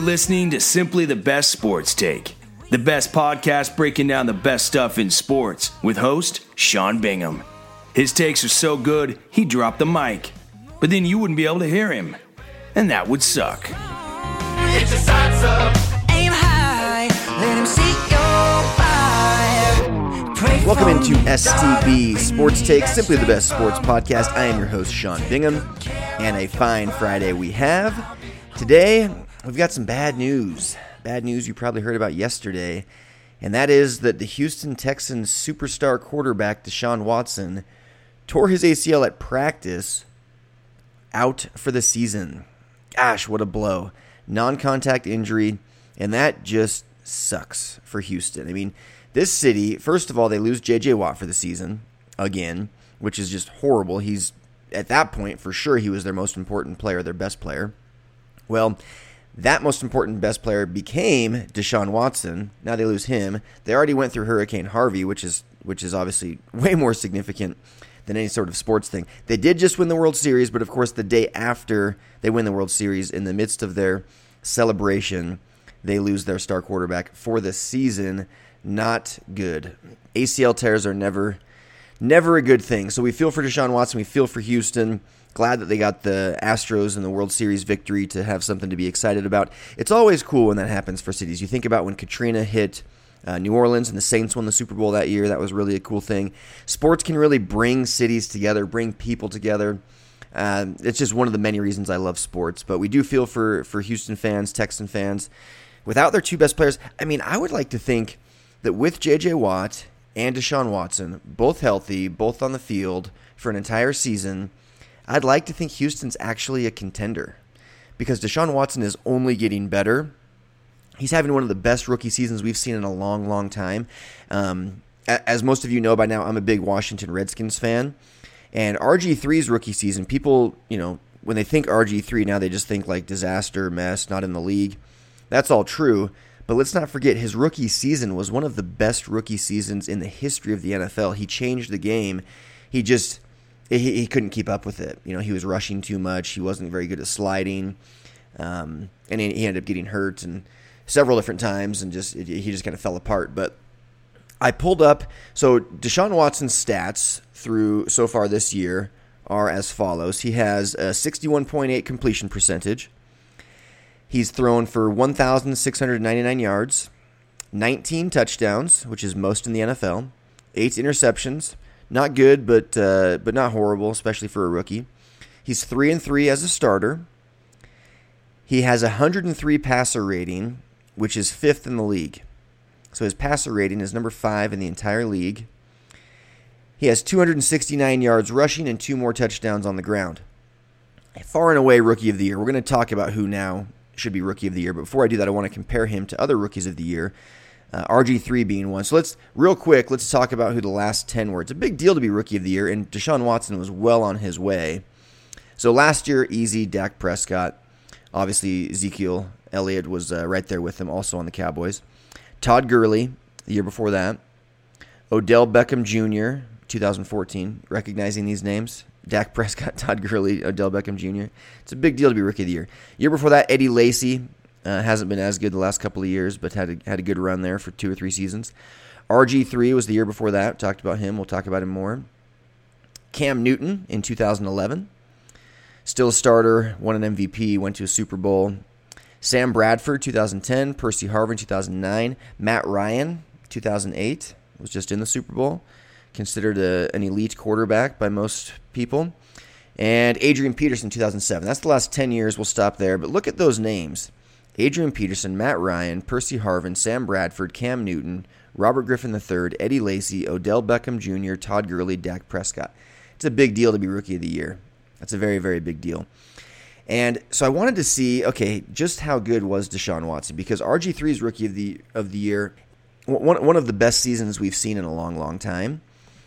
You're listening to Simply the Best Sports Take, the best podcast breaking down the best stuff in sports with host Sean Bingham. His takes are so good, he dropped the mic, but then you wouldn't be able to hear him, and that would suck. Get your sights up. Aim high. Let him see your fire. Pray Welcome into me, STB darling. Sports Take, simply the best sports podcast. I am your host, Sean Bingham, and a fine Friday we have. Today, we've got some bad news. Bad news you probably heard about yesterday, and that is that the Houston Texans superstar quarterback, Deshaun Watson, tore his ACL at practice out for the season. Gosh, what a blow. Non contact injury, and that just sucks for Houston. I mean, this city, first of all, they lose JJ Watt for the season again, which is just horrible. He's at that point, for sure, he was their most important player, their best player. Well, that most important best player became Deshaun Watson. Now they lose him. They already went through Hurricane Harvey, which is which is obviously way more significant than any sort of sports thing. They did just win the World Series, but of course the day after they win the World Series, in the midst of their celebration, they lose their star quarterback for the season. Not good. ACL tears are never never a good thing. So we feel for Deshaun Watson. We feel for Houston. Glad that they got the Astros and the World Series victory to have something to be excited about. It's always cool when that happens for cities. You think about when Katrina hit uh, New Orleans and the Saints won the Super Bowl that year. That was really a cool thing. Sports can really bring cities together, bring people together. Um, it's just one of the many reasons I love sports. But we do feel for for Houston fans, Texan fans. Without their two best players, I mean, I would like to think that with J.J. Watt and Deshaun Watson, both healthy, both on the field for an entire season, I'd like to think Houston's actually a contender because Deshaun Watson is only getting better. He's having one of the best rookie seasons we've seen in a long, long time. Um, as most of you know by now, I'm a big Washington Redskins fan. And RG3's rookie season, people, you know, when they think RG3 now, they just think like disaster, mess, not in the league. That's all true. But let's not forget his rookie season was one of the best rookie seasons in the history of the NFL. He changed the game. He just he, he couldn't keep up with it. You know, he was rushing too much. He wasn't very good at sliding, um, and he, ended up getting hurt and several different times, and just it, he just kind of fell apart. But I pulled up so Deshaun Watson's stats through so far this year are as follows. He has a 61.8 completion percentage. He's thrown for 1,699 yards, 19 touchdowns, which is most in the NFL, eight interceptions. Not good, but uh, but not horrible, especially for a rookie. He's three and three as a starter. He has a 103 passer rating, which is fifth in the league. So his passer rating is number five in the entire league. He has 269 yards rushing and two more touchdowns on the ground. A far and away rookie of the year. We're going to talk about who now should be rookie of the year. But before I do that, I want to compare him to other rookies of the year. Uh, RG3 being one. So let's, real quick, let's talk about who the last 10 were. It's a big deal to be rookie of the year, and Deshaun Watson was well on his way. So last year, easy, Dak Prescott. Obviously, Ezekiel Elliott was uh, right there with him, also on the Cowboys. Todd Gurley, the year before that. Odell Beckham Jr., 2014. Recognizing these names? Dak Prescott, Todd Gurley, Odell Beckham Jr. It's a big deal to be rookie of the year. Year before that, Eddie Lacy. Uh, hasn't been as good the last couple of years, but had a, had a good run there for two or three seasons. RG3 was the year before that. Talked about him. We'll talk about him more. Cam Newton in 2011. Still a starter, won an MVP, went to a Super Bowl. Sam Bradford, 2010. Percy Harvin, 2009. Matt Ryan, 2008, was just in the Super Bowl. Considered a, an elite quarterback by most people. And Adrian Peterson, 2007. That's the last 10 years. We'll stop there. But look at those names Adrian Peterson, Matt Ryan, Percy Harvin, Sam Bradford, Cam Newton, Robert Griffin III, Eddie Lacy, Odell Beckham Jr., Todd Gurley, Dak Prescott. It's a big deal to be rookie of the year. That's a very, very big deal. And so I wanted to see, okay, just how good was Deshaun Watson because RG3's rookie of the of the year, one one of the best seasons we've seen in a long, long time.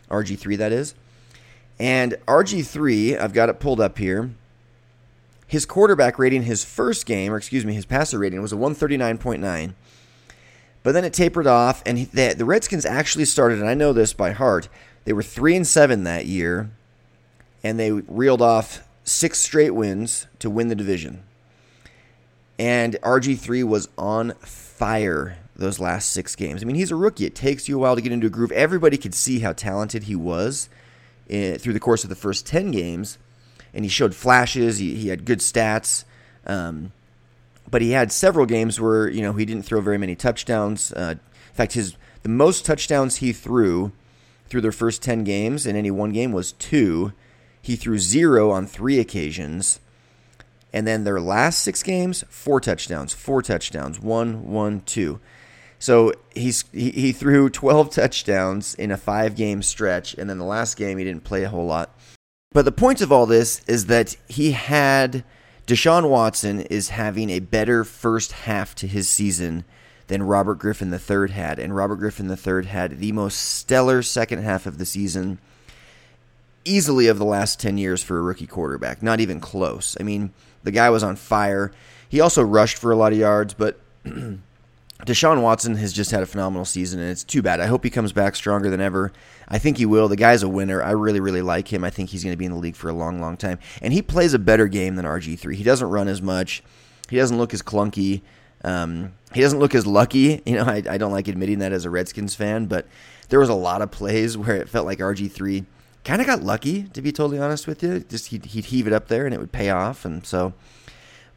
RG3 that is. And RG3, I've got it pulled up here. His quarterback rating, his first game, or excuse me, his passer rating was a 139.9. But then it tapered off, and he, the, the Redskins actually started, and I know this by heart. They were three and seven that year, and they reeled off six straight wins to win the division. And RG3 was on fire those last six games. I mean, he's a rookie. It takes you a while to get into a groove. Everybody could see how talented he was in, through the course of the first 10 games. And he showed flashes, he, he had good stats. Um, but he had several games where, you know, he didn't throw very many touchdowns. Uh, in fact, his the most touchdowns he threw through their first 10 games in any one game was two. He threw zero on three occasions. And then their last six games, four touchdowns, four touchdowns, one, one, two. So he's he, he threw 12 touchdowns in a five game stretch, and then the last game he didn't play a whole lot. But the point of all this is that he had Deshaun Watson is having a better first half to his season than Robert Griffin III had, and Robert Griffin III had the most stellar second half of the season easily of the last 10 years for a rookie quarterback. Not even close. I mean, the guy was on fire. He also rushed for a lot of yards, but Deshaun Watson has just had a phenomenal season, and it's too bad. I hope he comes back stronger than ever. I think he will. The guy's a winner. I really, really like him. I think he's going to be in the league for a long, long time. And he plays a better game than RG3. He doesn't run as much. He doesn't look as clunky. Um, he doesn't look as lucky. You know, I, I don't like admitting that as a Redskins fan, but there was a lot of plays where it felt like RG3 kind of got lucky, to be totally honest with you. Just he'd, he'd heave it up there and it would pay off. And so,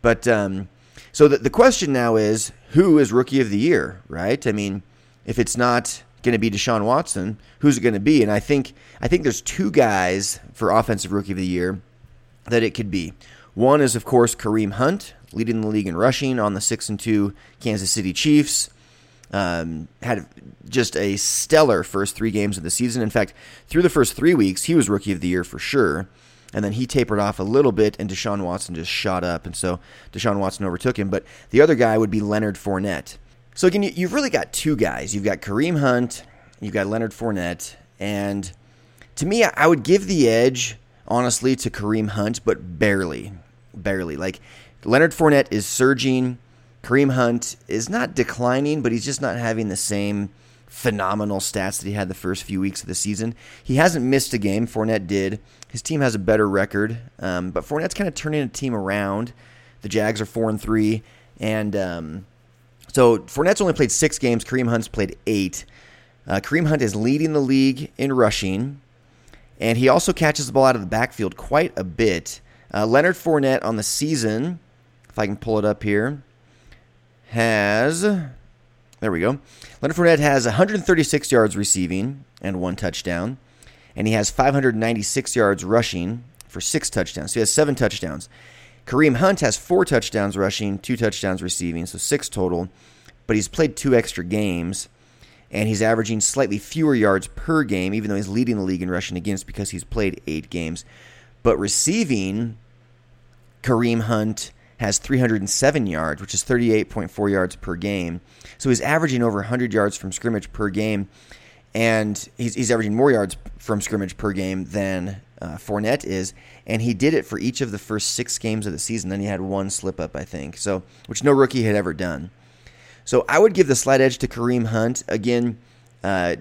but um, so the, the question now is who is rookie of the year, right? I mean, if it's not going to be Deshaun Watson, who's it going to be? And I think I think there's two guys for offensive rookie of the year that it could be. One is of course Kareem Hunt, leading the league in rushing on the six and two Kansas City Chiefs. Um, had just a stellar first three games of the season. In fact, through the first three weeks, he was rookie of the year for sure. And then he tapered off a little bit, and Deshaun Watson just shot up. And so Deshaun Watson overtook him. But the other guy would be Leonard Fournette. So again, you've really got two guys. You've got Kareem Hunt, you've got Leonard Fournette. And to me, I would give the edge, honestly, to Kareem Hunt, but barely. Barely. Like, Leonard Fournette is surging. Kareem Hunt is not declining, but he's just not having the same phenomenal stats that he had the first few weeks of the season. He hasn't missed a game. Fournette did. His team has a better record, um, but Fournette's kind of turning a team around. The Jags are four and three, and um, so Fournette's only played six games. Kareem Hunt's played eight. Uh, Kareem Hunt is leading the league in rushing, and he also catches the ball out of the backfield quite a bit. Uh, Leonard Fournette on the season if I can pull it up here, has there we go. Leonard Fournette has 136 yards receiving and one touchdown, and he has 596 yards rushing for six touchdowns. So he has seven touchdowns. Kareem Hunt has four touchdowns rushing, two touchdowns receiving, so six total. But he's played two extra games, and he's averaging slightly fewer yards per game, even though he's leading the league in rushing against because he's played eight games. But receiving, Kareem Hunt has 307 yards, which is 38.4 yards per game. So he's averaging over 100 yards from scrimmage per game, and he's, he's averaging more yards from scrimmage per game than uh, Fournette is. And he did it for each of the first six games of the season. Then he had one slip up, I think, so which no rookie had ever done. So I would give the slight edge to Kareem Hunt again. Uh,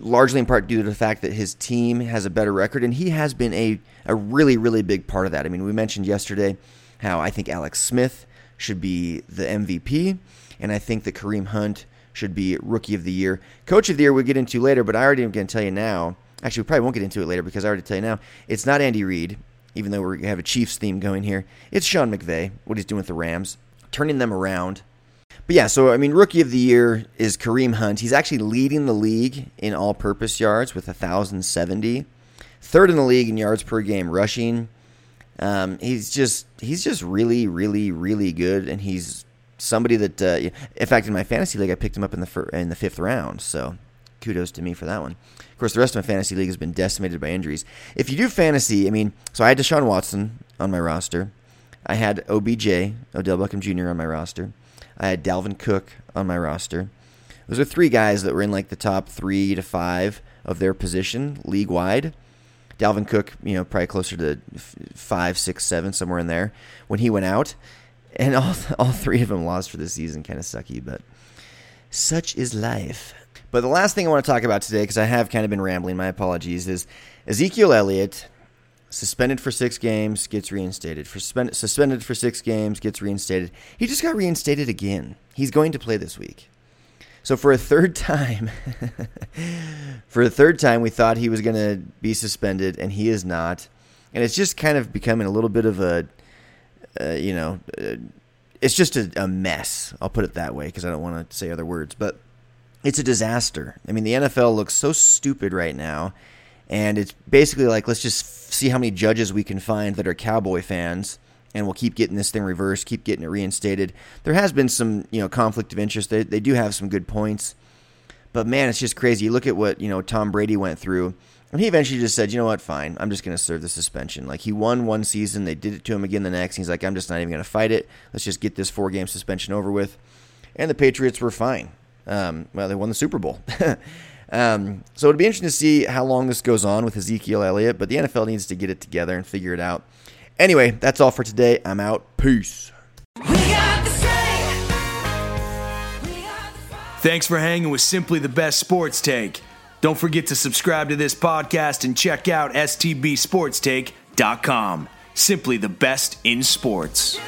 largely in part due to the fact that his team has a better record, and he has been a, a really, really big part of that. I mean, we mentioned yesterday how I think Alex Smith should be the MVP, and I think that Kareem Hunt should be Rookie of the Year. Coach of the Year we'll get into later, but I already am going to tell you now. Actually, we probably won't get into it later because I already tell you now. It's not Andy Reid, even though we have a Chiefs theme going here. It's Sean McVay, what he's doing with the Rams, turning them around. But yeah, so I mean, Rookie of the Year is Kareem Hunt. He's actually leading the league in all purpose yards with 1,070. Third in the league in yards per game rushing. Um, he's just he's just really really really good, and he's somebody that uh, in fact in my fantasy league I picked him up in the fir- in the fifth round. So kudos to me for that one. Of course, the rest of my fantasy league has been decimated by injuries. If you do fantasy, I mean, so I had Deshaun Watson on my roster. I had OBJ, Odell Beckham Jr. on my roster. I had Dalvin Cook on my roster. Those are three guys that were in like the top three to five of their position league wide. Dalvin Cook, you know, probably closer to five, six, seven, somewhere in there when he went out, and all all three of them lost for the season. Kind of sucky, but such is life. But the last thing I want to talk about today, because I have kind of been rambling, my apologies, is Ezekiel Elliott suspended for six games, gets reinstated. For suspended, suspended for six games, gets reinstated. He just got reinstated again. He's going to play this week. So for a third time, for a third time, we thought he was going to be suspended, and he is not. And it's just kind of becoming a little bit of a, uh, you know, uh, it's just a, a mess. I'll put it that way because I don't want to say other words, but it's a disaster. I mean, the NFL looks so stupid right now, and it's basically like let's just see how many judges we can find that are Cowboy fans, and we'll keep getting this thing reversed, keep getting it reinstated. There has been some, you know, conflict of interest. They they do have some good points, but man, it's just crazy. Look at what you know Tom Brady went through. And he eventually just said, you know what, fine, I'm just going to serve the suspension. Like, he won one season, they did it to him again the next. He's like, I'm just not even going to fight it. Let's just get this four game suspension over with. And the Patriots were fine. Um, well, they won the Super Bowl. um, so it'd be interesting to see how long this goes on with Ezekiel Elliott, but the NFL needs to get it together and figure it out. Anyway, that's all for today. I'm out. Peace. Thanks for hanging with Simply the Best Sports Take. Don't forget to subscribe to this podcast and check out stbsportstake.com. Simply the best in sports.